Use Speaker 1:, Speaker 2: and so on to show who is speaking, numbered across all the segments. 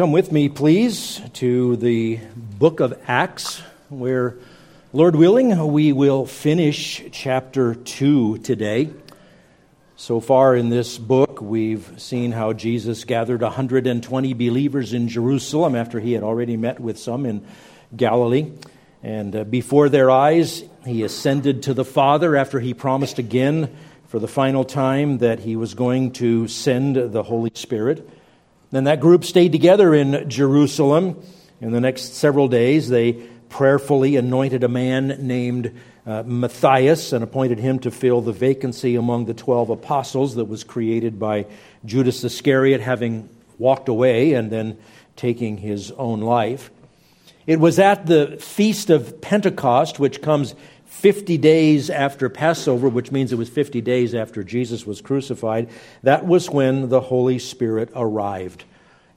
Speaker 1: Come with me, please, to the book of Acts, where, Lord willing, we will finish chapter 2 today. So far in this book, we've seen how Jesus gathered 120 believers in Jerusalem after he had already met with some in Galilee. And uh, before their eyes, he ascended to the Father after he promised again for the final time that he was going to send the Holy Spirit. Then that group stayed together in Jerusalem. In the next several days, they prayerfully anointed a man named uh, Matthias and appointed him to fill the vacancy among the 12 apostles that was created by Judas Iscariot having walked away and then taking his own life. It was at the Feast of Pentecost, which comes 50 days after Passover, which means it was 50 days after Jesus was crucified, that was when the Holy Spirit arrived.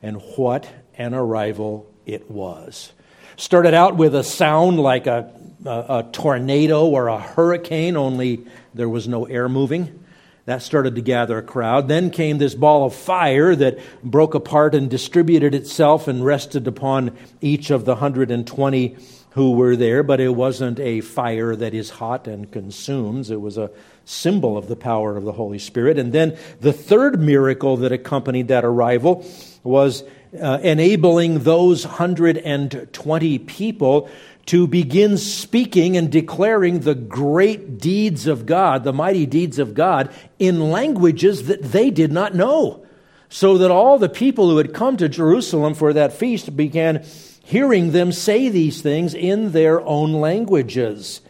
Speaker 1: And what an arrival it was. Started out with a sound like a, a, a tornado or a hurricane, only there was no air moving. That started to gather a crowd. Then came this ball of fire that broke apart and distributed itself and rested upon each of the 120 who were there, but it wasn't a fire that is hot and consumes. It was a symbol of the power of the Holy Spirit. And then the third miracle that accompanied that arrival was uh, enabling those 120 people to begin speaking and declaring the great deeds of God, the mighty deeds of God, in languages that they did not know. So that all the people who had come to Jerusalem for that feast began hearing them say these things in their own languages.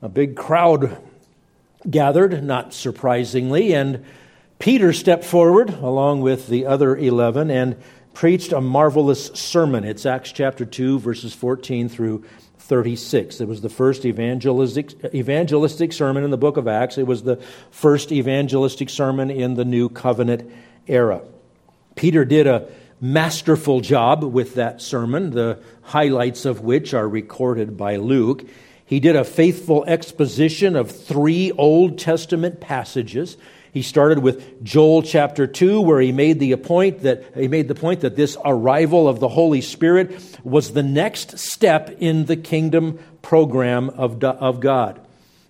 Speaker 1: A big crowd gathered, not surprisingly, and Peter stepped forward along with the other 11 and preached a marvelous sermon. It's Acts chapter 2, verses 14 through 36. It was the first evangelistic, evangelistic sermon in the book of Acts. It was the first evangelistic sermon in the new covenant era. Peter did a masterful job with that sermon, the highlights of which are recorded by Luke. He did a faithful exposition of three Old Testament passages. He started with Joel chapter 2 where he made the point that he made the point that this arrival of the Holy Spirit was the next step in the kingdom program of, of God.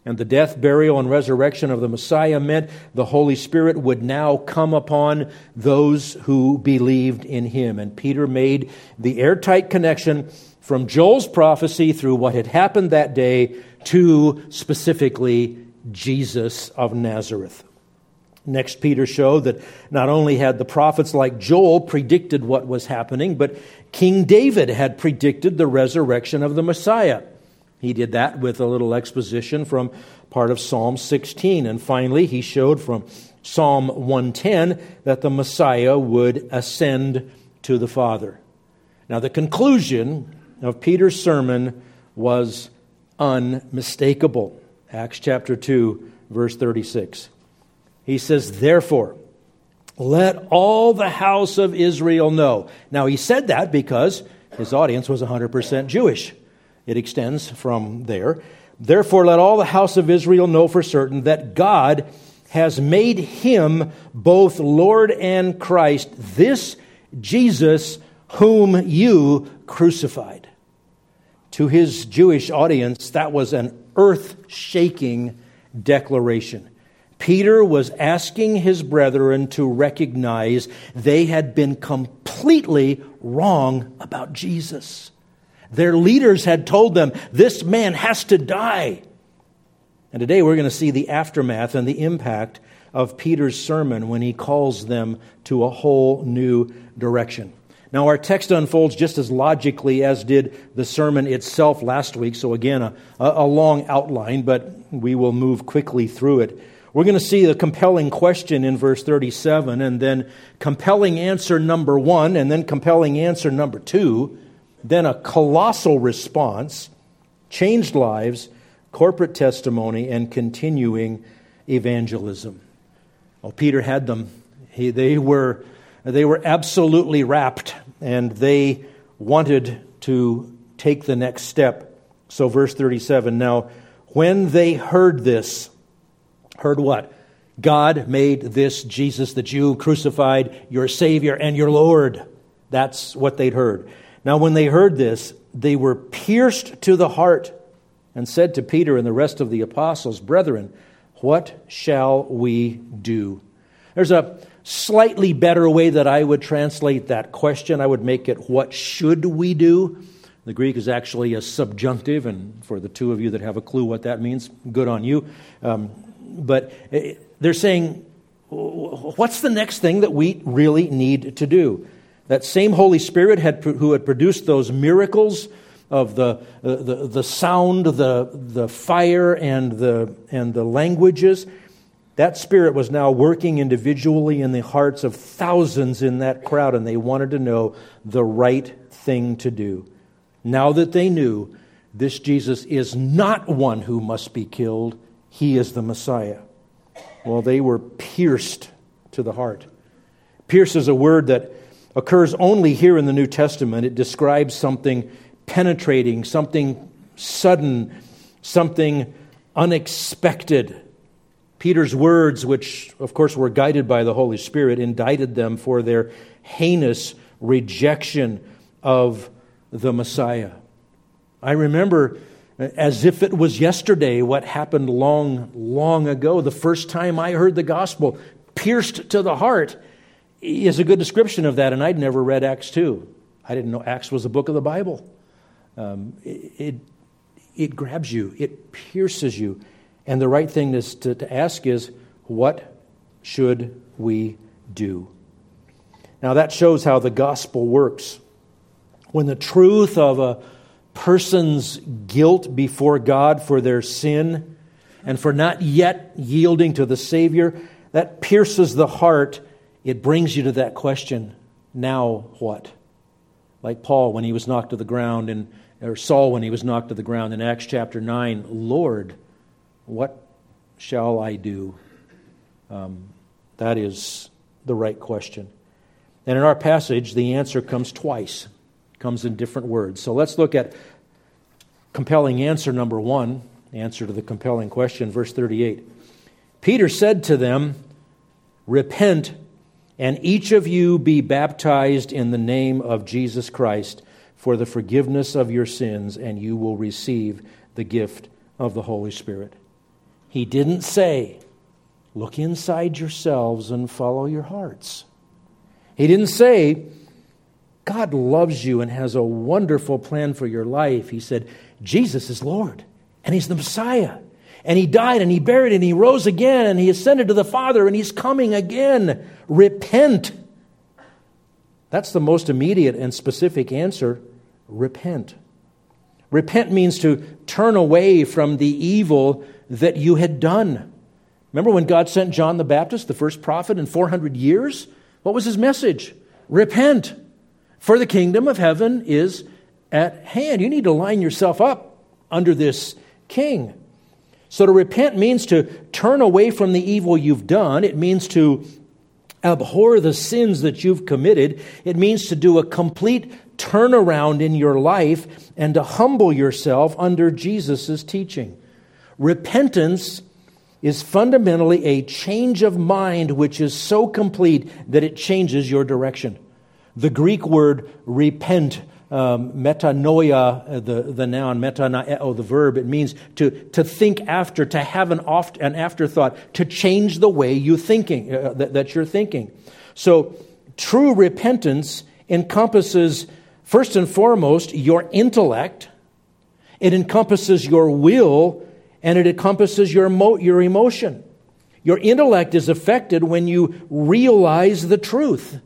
Speaker 1: And the death, burial, and resurrection of the Messiah meant the Holy Spirit would now come upon those who believed in him. And Peter made the airtight connection from Joel's prophecy through what had happened that day to specifically Jesus of Nazareth. Next, Peter showed that not only had the prophets like Joel predicted what was happening, but King David had predicted the resurrection of the Messiah. He did that with a little exposition from part of Psalm 16. And finally, he showed from Psalm 110 that the Messiah would ascend to the Father. Now, the conclusion of Peter's sermon was unmistakable. Acts chapter 2, verse 36. He says, Therefore, let all the house of Israel know. Now, he said that because his audience was 100% Jewish. It extends from there. Therefore, let all the house of Israel know for certain that God has made him both Lord and Christ, this Jesus whom you crucified. To his Jewish audience, that was an earth shaking declaration. Peter was asking his brethren to recognize they had been completely wrong about Jesus. Their leaders had told them, this man has to die. And today we're going to see the aftermath and the impact of Peter's sermon when he calls them to a whole new direction. Now, our text unfolds just as logically as did the sermon itself last week. So, again, a, a long outline, but we will move quickly through it. We're going to see the compelling question in verse 37, and then compelling answer number one, and then compelling answer number two then a colossal response, changed lives, corporate testimony, and continuing evangelism. Well, Peter had them. He, they, were, they were absolutely rapt, and they wanted to take the next step. So, verse 37 now, when they heard this, heard what? God made this Jesus, the Jew, crucified, your Savior and your Lord. That's what they'd heard. Now, when they heard this, they were pierced to the heart and said to Peter and the rest of the apostles, Brethren, what shall we do? There's a slightly better way that I would translate that question. I would make it, What should we do? The Greek is actually a subjunctive, and for the two of you that have a clue what that means, good on you. Um, but eh, they're saying, What's the next thing that we really need to do? That same Holy Spirit had, who had produced those miracles of the, uh, the, the sound, the, the fire, and the, and the languages, that Spirit was now working individually in the hearts of thousands in that crowd, and they wanted to know the right thing to do. Now that they knew this Jesus is not one who must be killed, he is the Messiah. Well, they were pierced to the heart. Pierce is a word that occurs only here in the New Testament. It describes something penetrating, something sudden, something unexpected. Peter's words, which of course were guided by the Holy Spirit, indicted them for their heinous rejection of the Messiah. I remember uh, as if it was yesterday what happened long, long ago. The first time I heard the gospel, pierced to the heart, is a good description of that, and I'd never read Acts 2. I didn't know Acts was a book of the Bible. Um, it, it, it, grabs you, it pierces you. And the right thing is to, to ask is, what should we do? Now, that shows how the gospel works. When the truth of a person's guilt before God for their sin and for not yet yielding to the Savior, that pierces the heart. It brings you to that question now what? Like Paul when he was knocked to the ground and or Saul when he was knocked to the ground in Acts chapter 9, Lord, what shall I do? Um, that is the right question. And in our passage, the answer comes twice, comes in different words. So let's look at compelling answer number one, answer to the compelling question, verse 38. Peter said to them, Repent, and each of you be baptized in the name of Jesus Christ for the forgiveness of your sins, and you will receive the gift of the Holy Spirit. He didn't say, Look inside yourselves and follow your hearts. He didn't say, God loves you and has a wonderful plan for your life. He said, Jesus is Lord, and He's the Messiah. And He died, and He buried, and He rose again, and He ascended to the Father, and He's coming again. Repent. That's the most immediate and specific answer repent. Repent means to turn away from the evil that you had done. Remember when God sent John the Baptist, the first prophet in 400 years? What was his message? Repent, for the kingdom of heaven is at hand. You need to line yourself up under this king. So to repent means to turn away from the evil you've done. It means to abhor the sins that you've committed. It means to do a complete turnaround in your life and to humble yourself under Jesus' teaching. Repentance is fundamentally a change of mind which is so complete that it changes your direction. The Greek word repent, um, metanoia, uh, the, the noun, metanoeo, the verb, it means to, to think after, to have an, oft, an afterthought, to change the way you thinking, uh, that, that you're thinking. So true repentance encompasses First and foremost, your intellect. It encompasses your will and it encompasses your, emo- your emotion. Your intellect is affected when you realize the truth.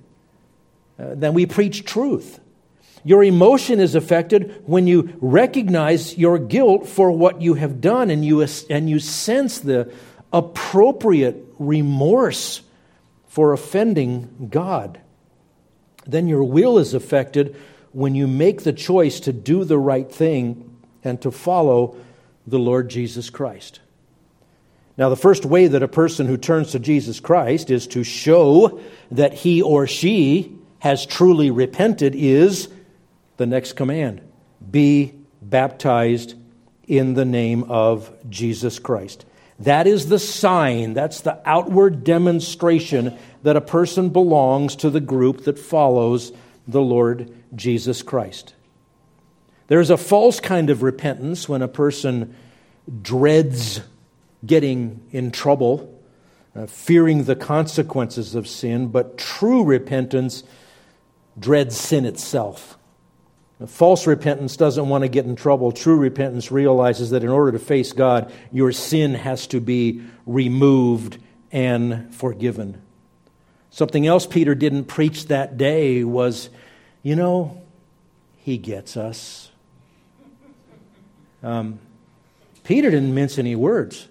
Speaker 1: Uh, then we preach truth. Your emotion is affected when you recognize your guilt for what you have done and you, and you sense the appropriate remorse for offending God. Then your will is affected when you make the choice to do the right thing and to follow the Lord Jesus Christ. Now, the first way that a person who turns to Jesus Christ is to show that he or she has truly repented is the next command be baptized in the name of Jesus Christ. That is the sign, that's the outward demonstration that a person belongs to the group that follows the Lord Jesus Christ. There's a false kind of repentance when a person dreads getting in trouble, uh, fearing the consequences of sin, but true repentance dreads sin itself. False repentance doesn't want to get in trouble. True repentance realizes that in order to face God, your sin has to be removed and forgiven. Something else Peter didn't preach that day was, you know, he gets us. Um, Peter didn't mince any words.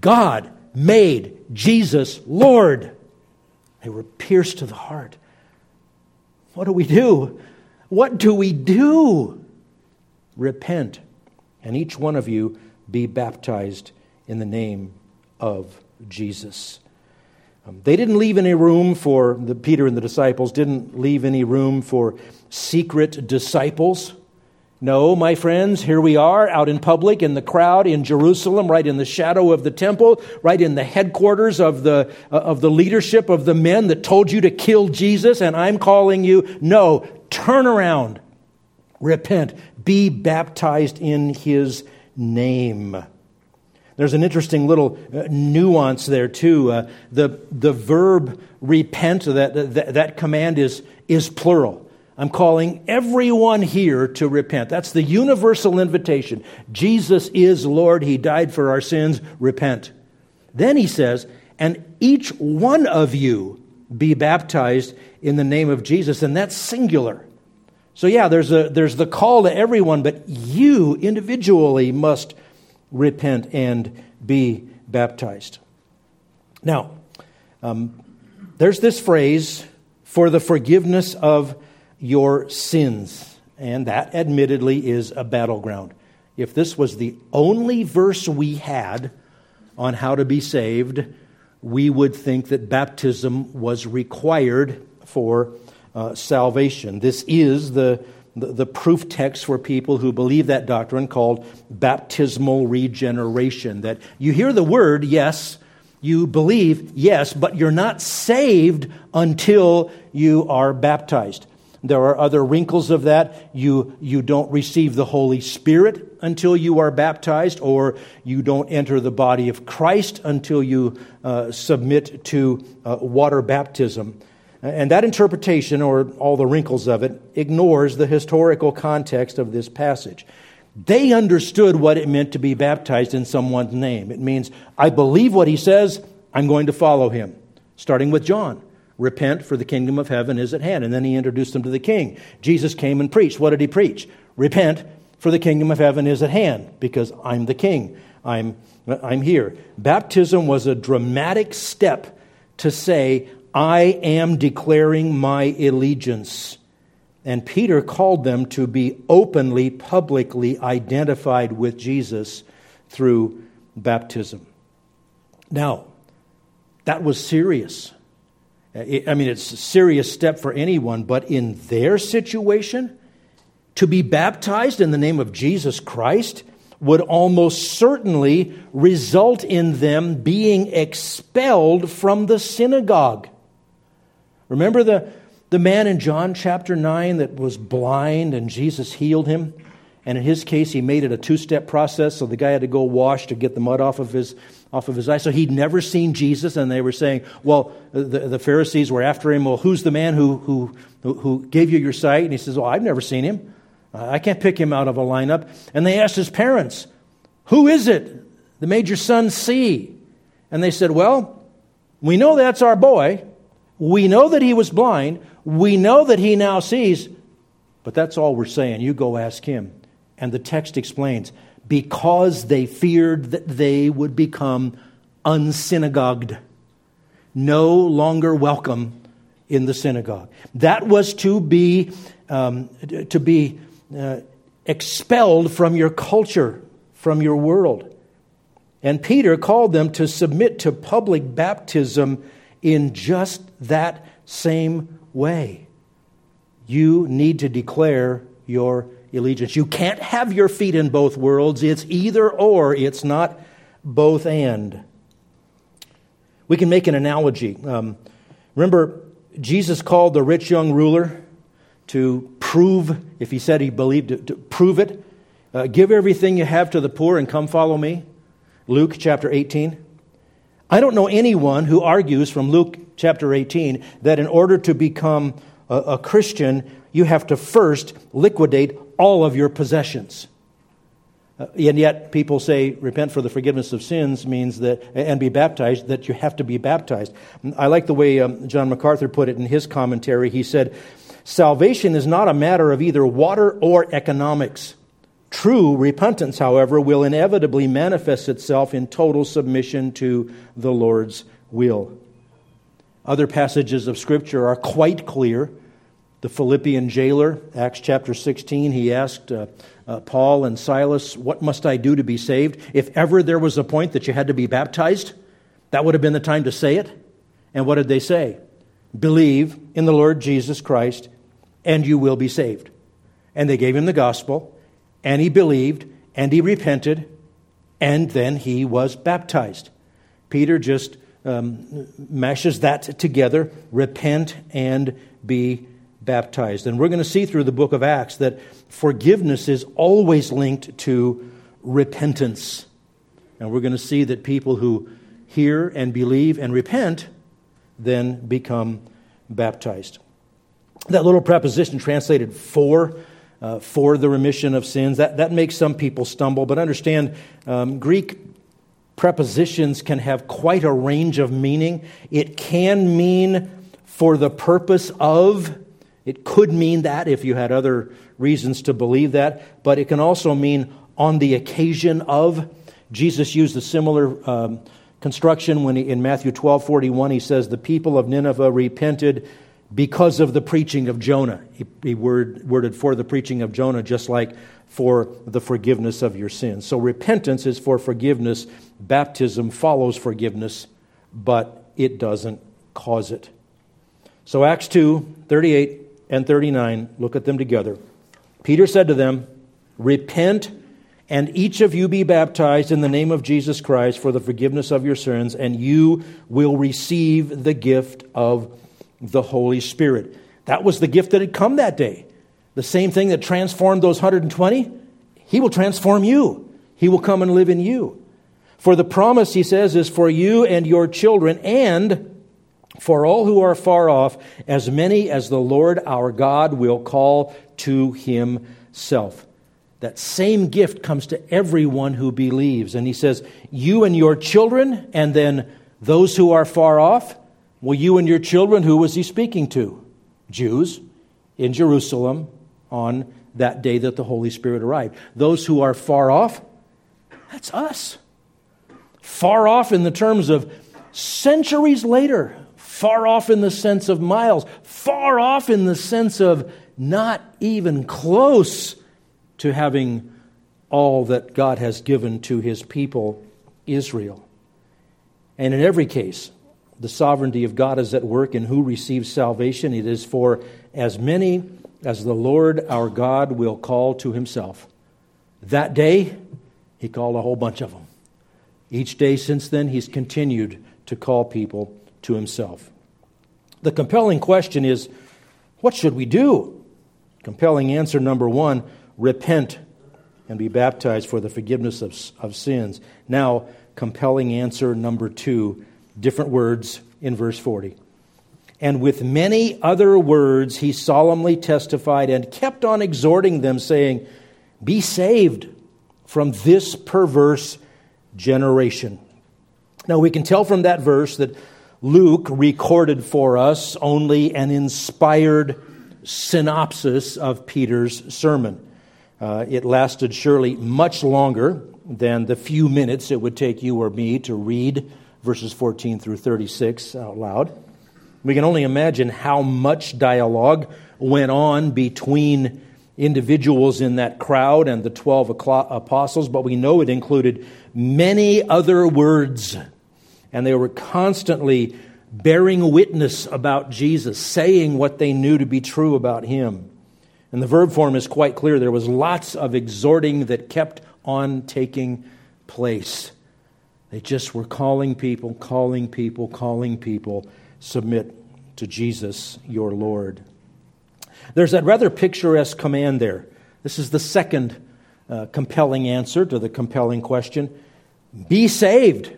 Speaker 1: God made Jesus Lord. They were pierced to the heart. What do we do? What do we do? Repent, and each one of you be baptized in the name of Jesus. Um, they didn't leave any room for, the, Peter and the disciples didn't leave any room for secret disciples. No, my friends, here we are out in public, in the crowd, in Jerusalem, right in the shadow of the temple, right in the headquarters of the, uh, of the leadership of the men that told you to kill Jesus, and I'm calling you, no, turn around, repent, be baptized in his name. There's an interesting little uh, nuance there, too. Uh, the, the verb repent, that, that, that command is, is plural. I'm calling everyone here to repent. That's the universal invitation. Jesus is Lord. He died for our sins. Repent. Then he says, and each one of you be baptized in the name of Jesus. And that's singular. So, yeah, there's, a, there's the call to everyone, but you individually must repent and be baptized. Now, um, there's this phrase for the forgiveness of your sins. And that, admittedly, is a battleground. If this was the only verse we had on how to be saved, we would think that baptism was required for uh, salvation. This is the, the, the proof text for people who believe that doctrine called baptismal regeneration. That you hear the word, yes, you believe, yes, but you're not saved until you are baptized. There are other wrinkles of that. You, you don't receive the Holy Spirit until you are baptized, or you don't enter the body of Christ until you uh, submit to uh, water baptism. And that interpretation, or all the wrinkles of it, ignores the historical context of this passage. They understood what it meant to be baptized in someone's name. It means, I believe what he says, I'm going to follow him, starting with John. Repent, for the kingdom of heaven is at hand. And then he introduced them to the king. Jesus came and preached. What did he preach? Repent, for the kingdom of heaven is at hand, because I'm the king. I'm, I'm here. Baptism was a dramatic step to say, I am declaring my allegiance. And Peter called them to be openly, publicly identified with Jesus through baptism. Now, that was serious. I mean, it's a serious step for anyone, but in their situation, to be baptized in the name of Jesus Christ would almost certainly result in them being expelled from the synagogue. Remember the, the man in John chapter 9 that was blind and Jesus healed him? And in his case, he made it a two step process, so the guy had to go wash to get the mud off of his off of his eyes. So he'd never seen Jesus, and they were saying, Well, the, the Pharisees were after him. Well, who's the man who, who, who gave you your sight? And he says, Well, I've never seen him. I can't pick him out of a lineup. And they asked his parents, Who is it that made your son see? And they said, Well, we know that's our boy. We know that he was blind. We know that he now sees. But that's all we're saying. You go ask him. And the text explains because they feared that they would become unsynagogued, no longer welcome in the synagogue. That was to be, um, to be uh, expelled from your culture, from your world. And Peter called them to submit to public baptism in just that same way. You need to declare your allegiance. You can't have your feet in both worlds. It's either or, it's not both and. We can make an analogy. Um, remember, Jesus called the rich young ruler to prove, if he said he believed it, to prove it. Uh, give everything you have to the poor and come follow me. Luke chapter 18. I don't know anyone who argues from Luke chapter 18 that in order to become a, a Christian, you have to first liquidate all of your possessions. Uh, and yet, people say repent for the forgiveness of sins means that, and be baptized, that you have to be baptized. I like the way um, John MacArthur put it in his commentary. He said, Salvation is not a matter of either water or economics. True repentance, however, will inevitably manifest itself in total submission to the Lord's will. Other passages of Scripture are quite clear. The Philippian jailer, Acts chapter 16, he asked uh, uh, Paul and Silas, What must I do to be saved? If ever there was a point that you had to be baptized, that would have been the time to say it. And what did they say? Believe in the Lord Jesus Christ, and you will be saved. And they gave him the gospel and he believed, and he repented, and then he was baptized. Peter just um, mashes that together repent and be baptized. And we're going to see through the book of Acts that forgiveness is always linked to repentance. And we're going to see that people who hear and believe and repent then become baptized. That little preposition translated for uh, for the remission of sins. That, that makes some people stumble, but understand um, Greek prepositions can have quite a range of meaning. It can mean for the purpose of, it could mean that if you had other reasons to believe that, but it can also mean on the occasion of. Jesus used a similar um, construction when he, in Matthew 12 41, he says, The people of Nineveh repented because of the preaching of Jonah. He, he word, worded for the preaching of Jonah, just like for the forgiveness of your sins. So repentance is for forgiveness. Baptism follows forgiveness, but it doesn't cause it. So Acts 2 38 and 39, look at them together. Peter said to them, Repent and each of you be baptized in the name of Jesus Christ for the forgiveness of your sins, and you will receive the gift of the Holy Spirit. That was the gift that had come that day. The same thing that transformed those 120, He will transform you. He will come and live in you. For the promise, He says, is for you and your children and for all who are far off, as many as the Lord our God will call to Himself. That same gift comes to everyone who believes. And He says, You and your children, and then those who are far off well, you and your children, who was he speaking to? Jews in Jerusalem on that day that the Holy Spirit arrived. Those who are far off, that's us. Far off in the terms of centuries later, far off in the sense of miles, far off in the sense of not even close to having all that God has given to his people, Israel. And in every case, the sovereignty of God is at work in who receives salvation. It is for as many as the Lord our God will call to himself. That day, he called a whole bunch of them. Each day since then, he's continued to call people to himself. The compelling question is what should we do? Compelling answer number one repent and be baptized for the forgiveness of, of sins. Now, compelling answer number two different words in verse 40. And with many other words, he solemnly testified and kept on exhorting them, saying, Be saved from this perverse generation. Now, we can tell from that verse that Luke recorded for us only an inspired synopsis of Peter's sermon. Uh, it lasted surely much longer than the few minutes it would take you or me to read verses 14 through 36 out loud. We can only imagine how much dialogue went on between individuals in that crowd and the 12 apostles, but we know it included many other words. And they were constantly bearing witness about Jesus, saying what they knew to be true about him. And the verb form is quite clear. There was lots of exhorting that kept on taking place. They just were calling people, calling people, calling people, submit to Jesus, your Lord. There's that rather picturesque command there. This is the second uh, compelling answer to the compelling question Be saved.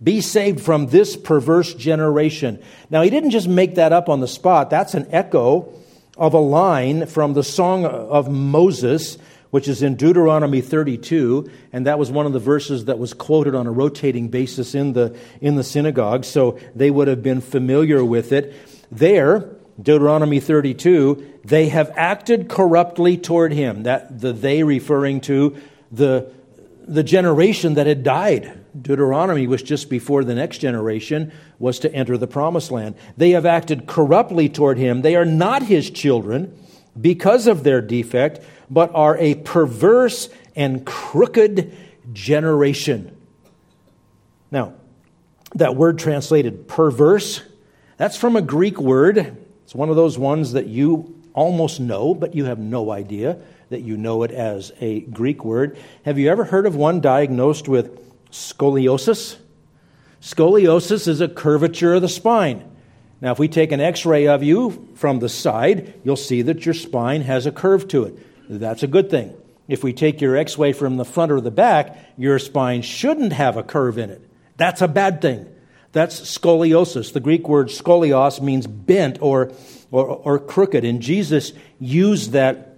Speaker 1: Be saved from this perverse generation. Now, he didn't just make that up on the spot. That's an echo of a line from the Song of Moses, which is in Deuteronomy 32, and that was one of the verses that was quoted on a rotating basis in the, in the synagogue, so they would have been familiar with it. There, Deuteronomy 32, they have acted corruptly toward him. That the they referring to the, the generation that had died Deuteronomy was just before the next generation was to enter the promised land. They have acted corruptly toward him. They are not his children because of their defect, but are a perverse and crooked generation. Now, that word translated perverse, that's from a Greek word. It's one of those ones that you almost know, but you have no idea that you know it as a Greek word. Have you ever heard of one diagnosed with scoliosis. Scoliosis is a curvature of the spine. Now, if we take an x ray of you from the side, you'll see that your spine has a curve to it. That's a good thing. If we take your x ray from the front or the back, your spine shouldn't have a curve in it. That's a bad thing. That's scoliosis. The Greek word scolios means bent or, or, or crooked. And Jesus used that,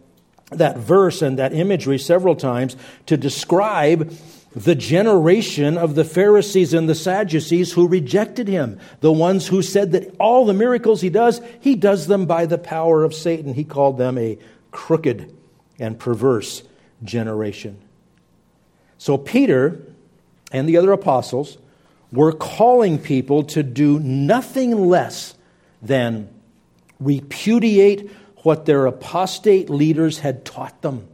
Speaker 1: that verse and that imagery several times to describe the generation of the Pharisees and the Sadducees who rejected him, the ones who said that all the miracles he does, he does them by the power of Satan. He called them a crooked and perverse generation. So Peter and the other apostles were calling people to do nothing less than repudiate what their apostate leaders had taught them,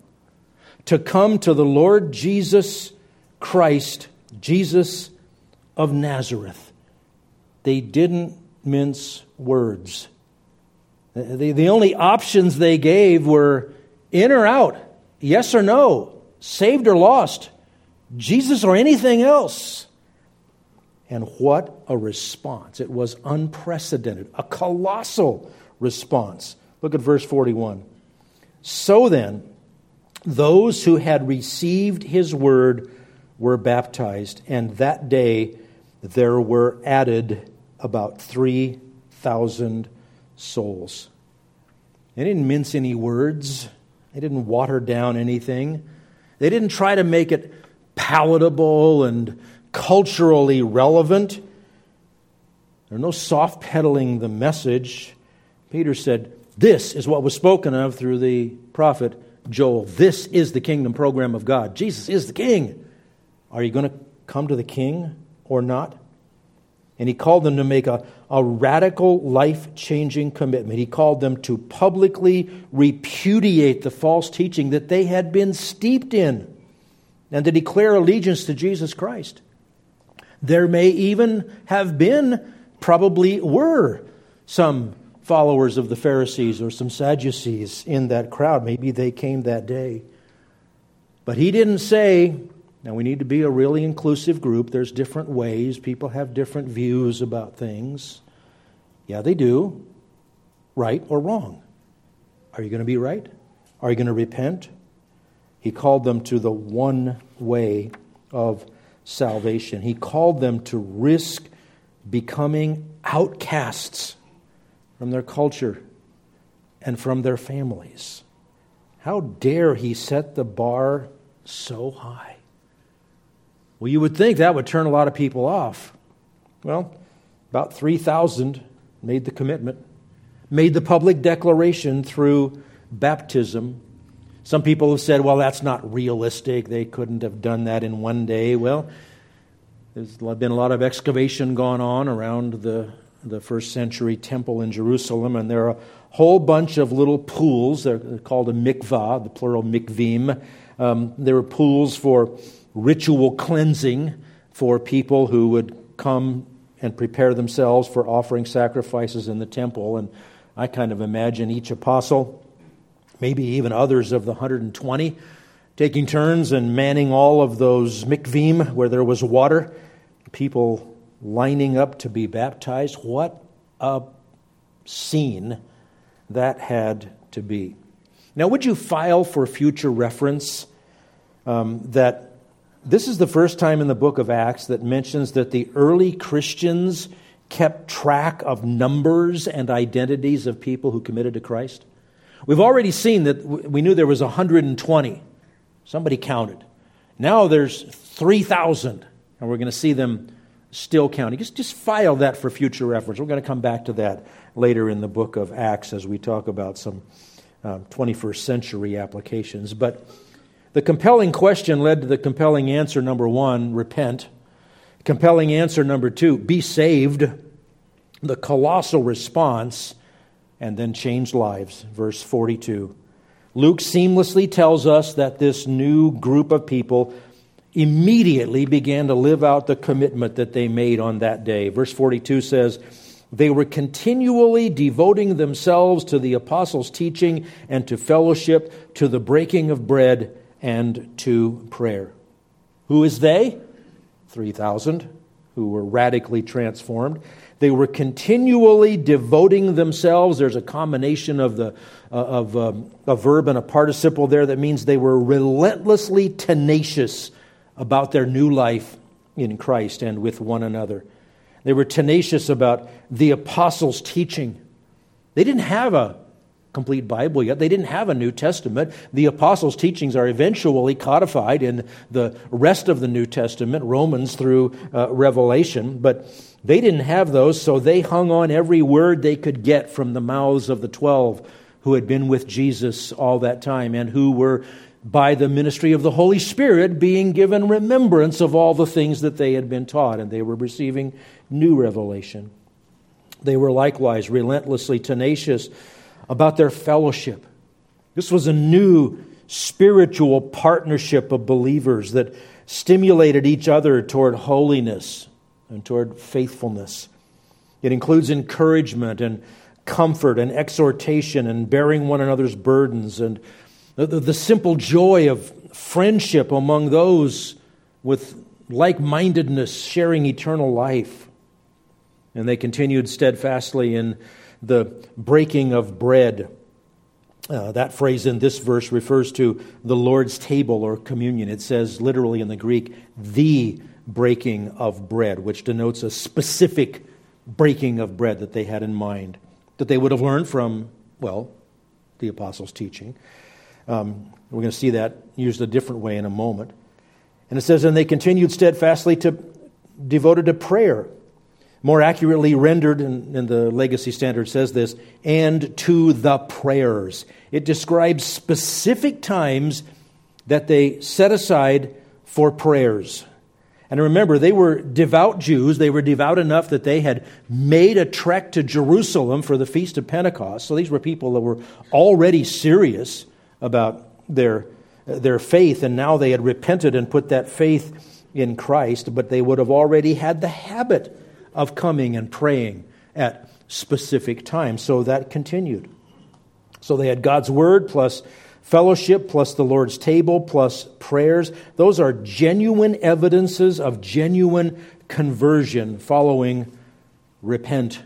Speaker 1: to come to the Lord Jesus Christ, Jesus of Nazareth. They didn't mince words. The, the only options they gave were in or out, yes or no, saved or lost, Jesus or anything else. And what a response. It was unprecedented, a colossal response. Look at verse 41. So then, those who had received his word were baptized, and that day there were added about 3,000 souls. They didn't mince any words, they didn't water down anything, they didn't try to make it palatable and culturally relevant. There's no soft pedaling the message. Peter said, This is what was spoken of through the prophet Joel. This is the kingdom program of God. Jesus is the king. Are you going to come to the king or not? And he called them to make a, a radical, life changing commitment. He called them to publicly repudiate the false teaching that they had been steeped in and to declare allegiance to Jesus Christ. There may even have been, probably were, some followers of the Pharisees or some Sadducees in that crowd. Maybe they came that day. But he didn't say, now, we need to be a really inclusive group. There's different ways. People have different views about things. Yeah, they do. Right or wrong? Are you going to be right? Are you going to repent? He called them to the one way of salvation. He called them to risk becoming outcasts from their culture and from their families. How dare he set the bar so high? Well, you would think that would turn a lot of people off. Well, about 3,000 made the commitment, made the public declaration through baptism. Some people have said, well, that's not realistic. They couldn't have done that in one day. Well, there's been a lot of excavation going on around the, the first century temple in Jerusalem, and there are a whole bunch of little pools. They're called a mikvah, the plural mikvim. Um, there are pools for ritual cleansing for people who would come and prepare themselves for offering sacrifices in the temple. And I kind of imagine each apostle, maybe even others of the 120, taking turns and manning all of those mikvim where there was water, people lining up to be baptized. What a scene that had to be. Now, would you file for future reference um, that this is the first time in the book of Acts that mentions that the early Christians kept track of numbers and identities of people who committed to Christ? We've already seen that we knew there was 120. Somebody counted. Now there's 3,000, and we're going to see them still counting. Just, just file that for future reference. We're going to come back to that later in the book of Acts as we talk about some um, 21st century applications. But the compelling question led to the compelling answer number one repent. Compelling answer number two be saved. The colossal response, and then change lives. Verse 42. Luke seamlessly tells us that this new group of people immediately began to live out the commitment that they made on that day. Verse 42 says, They were continually devoting themselves to the apostles' teaching and to fellowship, to the breaking of bread, and to prayer. Who is they? 3,000 who were radically transformed. They were continually devoting themselves. There's a combination of, the, uh, of um, a verb and a participle there that means they were relentlessly tenacious about their new life in Christ and with one another. They were tenacious about the apostles' teaching. They didn't have a complete Bible yet. They didn't have a New Testament. The apostles' teachings are eventually codified in the rest of the New Testament, Romans through uh, Revelation, but they didn't have those, so they hung on every word they could get from the mouths of the twelve who had been with Jesus all that time and who were by the ministry of the Holy Spirit, being given remembrance of all the things that they had been taught, and they were receiving new revelation. They were likewise relentlessly tenacious about their fellowship. This was a new spiritual partnership of believers that stimulated each other toward holiness and toward faithfulness. It includes encouragement and comfort and exhortation and bearing one another's burdens and the, the, simple joy of friendship among those with like mindedness, sharing eternal life. And they continued steadfastly in the breaking of bread. Uh, that phrase in this verse refers to the Lord's table or communion. It says literally in the Greek, the breaking of bread, which denotes a specific breaking of bread that they had in mind, that they would have learned from, well, the apostles' teaching. Um, we're going to see that used a different way in a moment. And it says, and they continued steadfastly to devoted to prayer. More accurately rendered, in, in the Legacy Standard says this, and to the prayers. It describes specific times that they set aside for prayers. And remember, they were devout Jews. They were devout enough that they had made a trek to Jerusalem for the Feast of Pentecost. So these were people that were already serious about their, their faith, and now they had repented and put that faith in Christ, but they would have already had the habit of coming and praying at specific times. So that continued. So they had God's Word plus fellowship plus the Lord's table plus prayers. Those are genuine evidences of genuine conversion following repent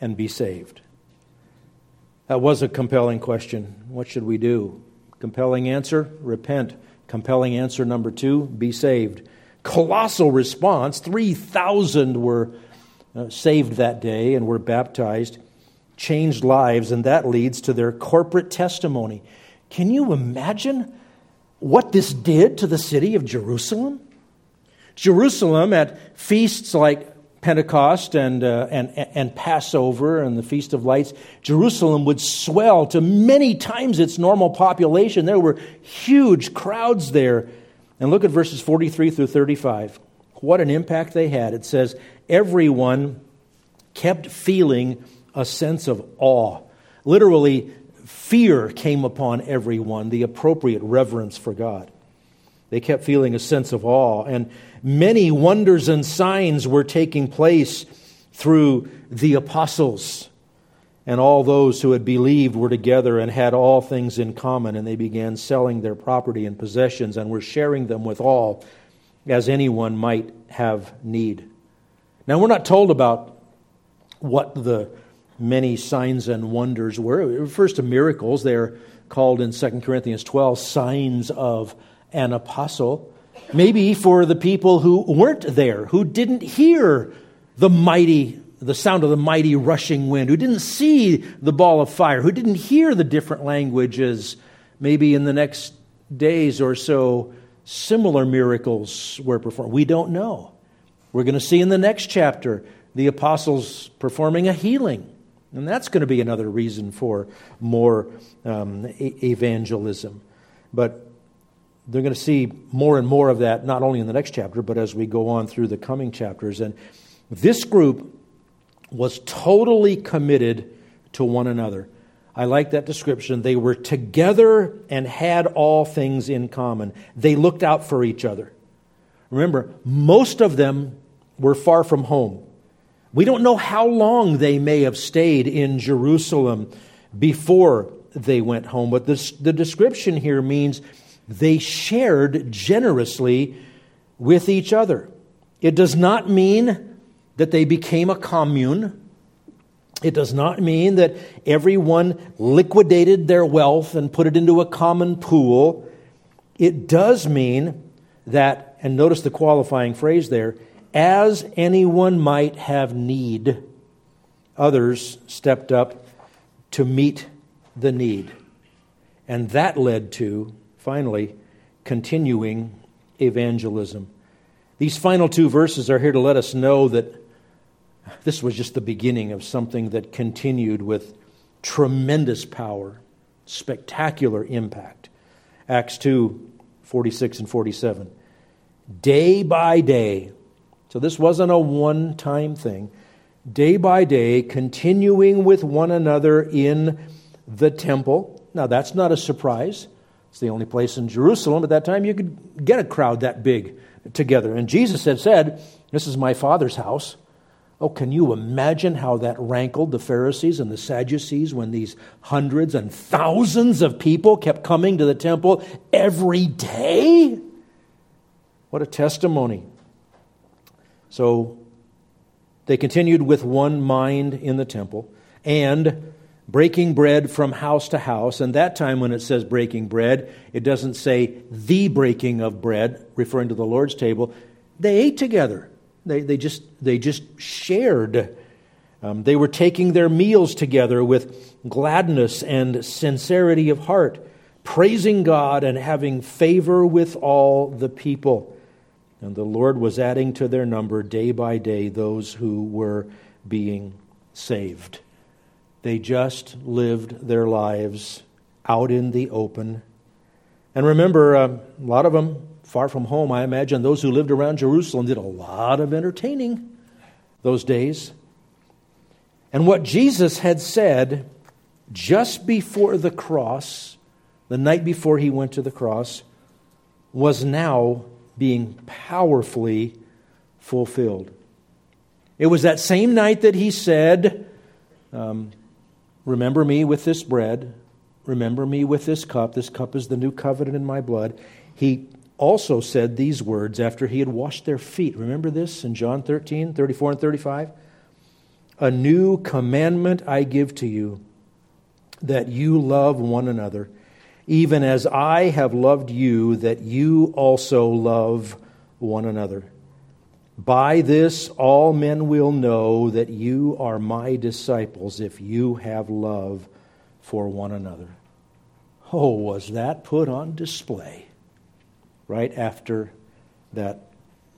Speaker 1: and be saved. That was a compelling question. What should we do? Compelling answer repent. Compelling answer number two be saved. Colossal response 3,000 were uh, saved that day and were baptized, changed lives, and that leads to their corporate testimony. Can you imagine what this did to the city of Jerusalem? Jerusalem, at feasts like Pentecost and, uh, and, and Passover and the Feast of Lights, Jerusalem would swell to many times its normal population. There were huge crowds there. And look at verses 43 through 35. What an impact they had. It says, Everyone kept feeling a sense of awe. Literally, fear came upon everyone, the appropriate reverence for God. They kept feeling a sense of awe. And many wonders and signs were taking place through the apostles. And all those who had believed were together and had all things in common, and they began selling their property and possessions and were sharing them with all as anyone might have need. Now, we're not told about what the many signs and wonders were. It refers to miracles. They're called in 2 Corinthians 12 signs of an apostle. Maybe for the people who weren't there, who didn't hear the mighty, the sound of the mighty rushing wind, who didn't see the ball of fire, who didn't hear the different languages, maybe in the next days or so, similar miracles were performed. We don't know. We're going to see in the next chapter the apostles performing a healing. And that's going to be another reason for more um, evangelism. But they're going to see more and more of that, not only in the next chapter, but as we go on through the coming chapters. And this group was totally committed to one another. I like that description. They were together and had all things in common. They looked out for each other. Remember, most of them were far from home. We don't know how long they may have stayed in Jerusalem before they went home, but this, the description here means they shared generously with each other. It does not mean that they became a commune. It does not mean that everyone liquidated their wealth and put it into a common pool. It does mean that, and notice the qualifying phrase there, as anyone might have need, others stepped up to meet the need. And that led to, finally, continuing evangelism. These final two verses are here to let us know that this was just the beginning of something that continued with tremendous power, spectacular impact. Acts 2 46 and 47. Day by day, so this wasn't a one time thing. Day by day, continuing with one another in the temple. Now, that's not a surprise. It's the only place in Jerusalem at that time you could get a crowd that big together. And Jesus had said, This is my Father's house. Oh, can you imagine how that rankled the Pharisees and the Sadducees when these hundreds and thousands of people kept coming to the temple every day? What a testimony. So they continued with one mind in the temple and breaking bread from house to house. And that time, when it says breaking bread, it doesn't say the breaking of bread, referring to the Lord's table. They ate together, they, they, just, they just shared. Um, they were taking their meals together with gladness and sincerity of heart, praising God and having favor with all the people. And the Lord was adding to their number day by day those who were being saved. They just lived their lives out in the open. And remember, uh, a lot of them far from home, I imagine those who lived around Jerusalem did a lot of entertaining those days. And what Jesus had said just before the cross, the night before he went to the cross, was now being powerfully fulfilled. It was that same night that he said, um, Remember me with this bread, remember me with this cup. This cup is the new covenant in my blood. He also said these words after he had washed their feet. Remember this in John 13, 34 and 35? A new commandment I give to you, that you love one another even as I have loved you, that you also love one another. By this, all men will know that you are my disciples if you have love for one another. Oh, was that put on display right after that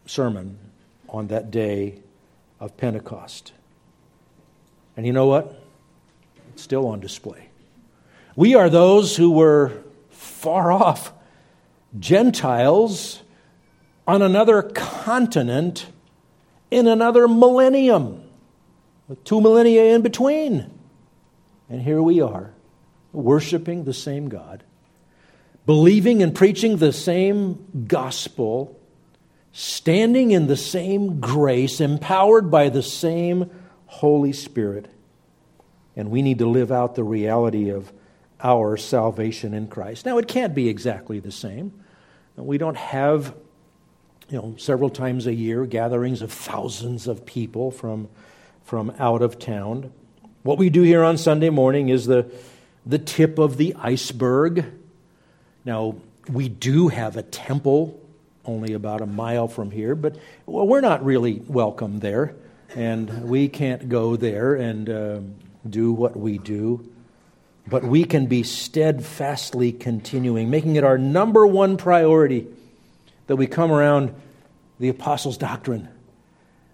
Speaker 1: sermon on that day of Pentecost? And you know what? It's still on display. We are those who were far off, Gentiles on another continent in another millennium, with two millennia in between. And here we are, worshiping the same God, believing and preaching the same gospel, standing in the same grace, empowered by the same Holy Spirit. And we need to live out the reality of our salvation in Christ. Now, it can't be exactly the same. We don't have, you know, several times a year gatherings of thousands of people from, from out of town. What we do here on Sunday morning is the, the tip of the iceberg. Now, we do have a temple only about a mile from here, but we're not really welcome there, and we can't go there and uh, do what we do. But we can be steadfastly continuing, making it our number one priority that we come around the apostles' doctrine,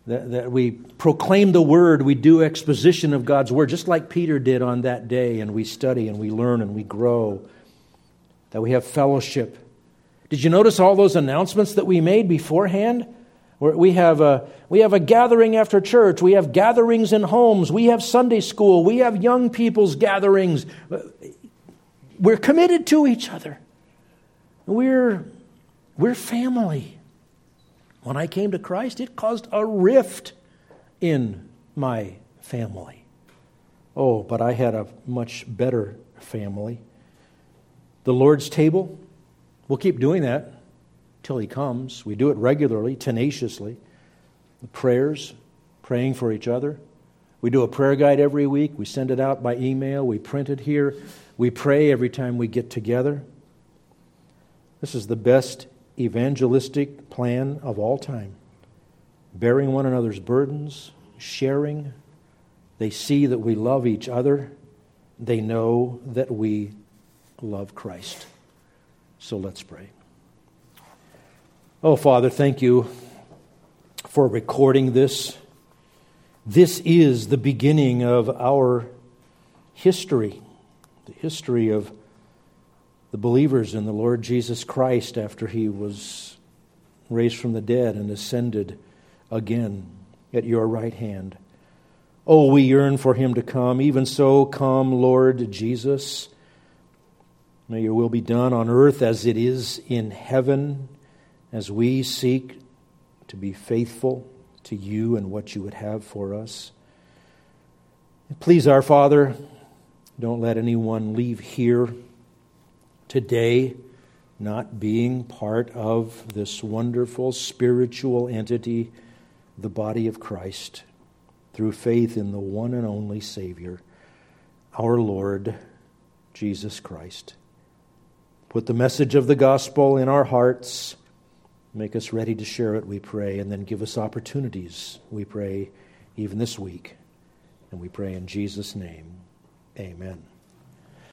Speaker 1: that, that we proclaim the word, we do exposition of God's word, just like Peter did on that day, and we study and we learn and we grow, that we have fellowship did you notice all those announcements that we made beforehand? We have, a, we have a gathering after church. We have gatherings in homes. We have Sunday school. We have young people's gatherings. We're committed to each other. We're, we're family. When I came to Christ, it caused a rift in my family. Oh, but I had a much better family. The Lord's table, We'll keep doing that till He comes. We do it regularly, tenaciously. The prayers, praying for each other. We do a prayer guide every week. We send it out by email. We print it here. We pray every time we get together. This is the best evangelistic plan of all time. Bearing one another's burdens, sharing. They see that we love each other. They know that we love Christ. So let's pray. Oh, Father, thank you for recording this. This is the beginning of our history, the history of the believers in the Lord Jesus Christ after he was raised from the dead and ascended again at your right hand. Oh, we yearn for him to come. Even so, come, Lord Jesus. May your will be done on earth as it is in heaven, as we seek to be faithful to you and what you would have for us. Please, our Father, don't let anyone leave here today not being part of this wonderful spiritual entity, the body of Christ, through faith in the one and only Savior, our Lord Jesus Christ. Put the message of the gospel in our hearts. Make us ready to share it, we pray, and then give us opportunities, we pray, even this week. And we pray in Jesus' name. Amen.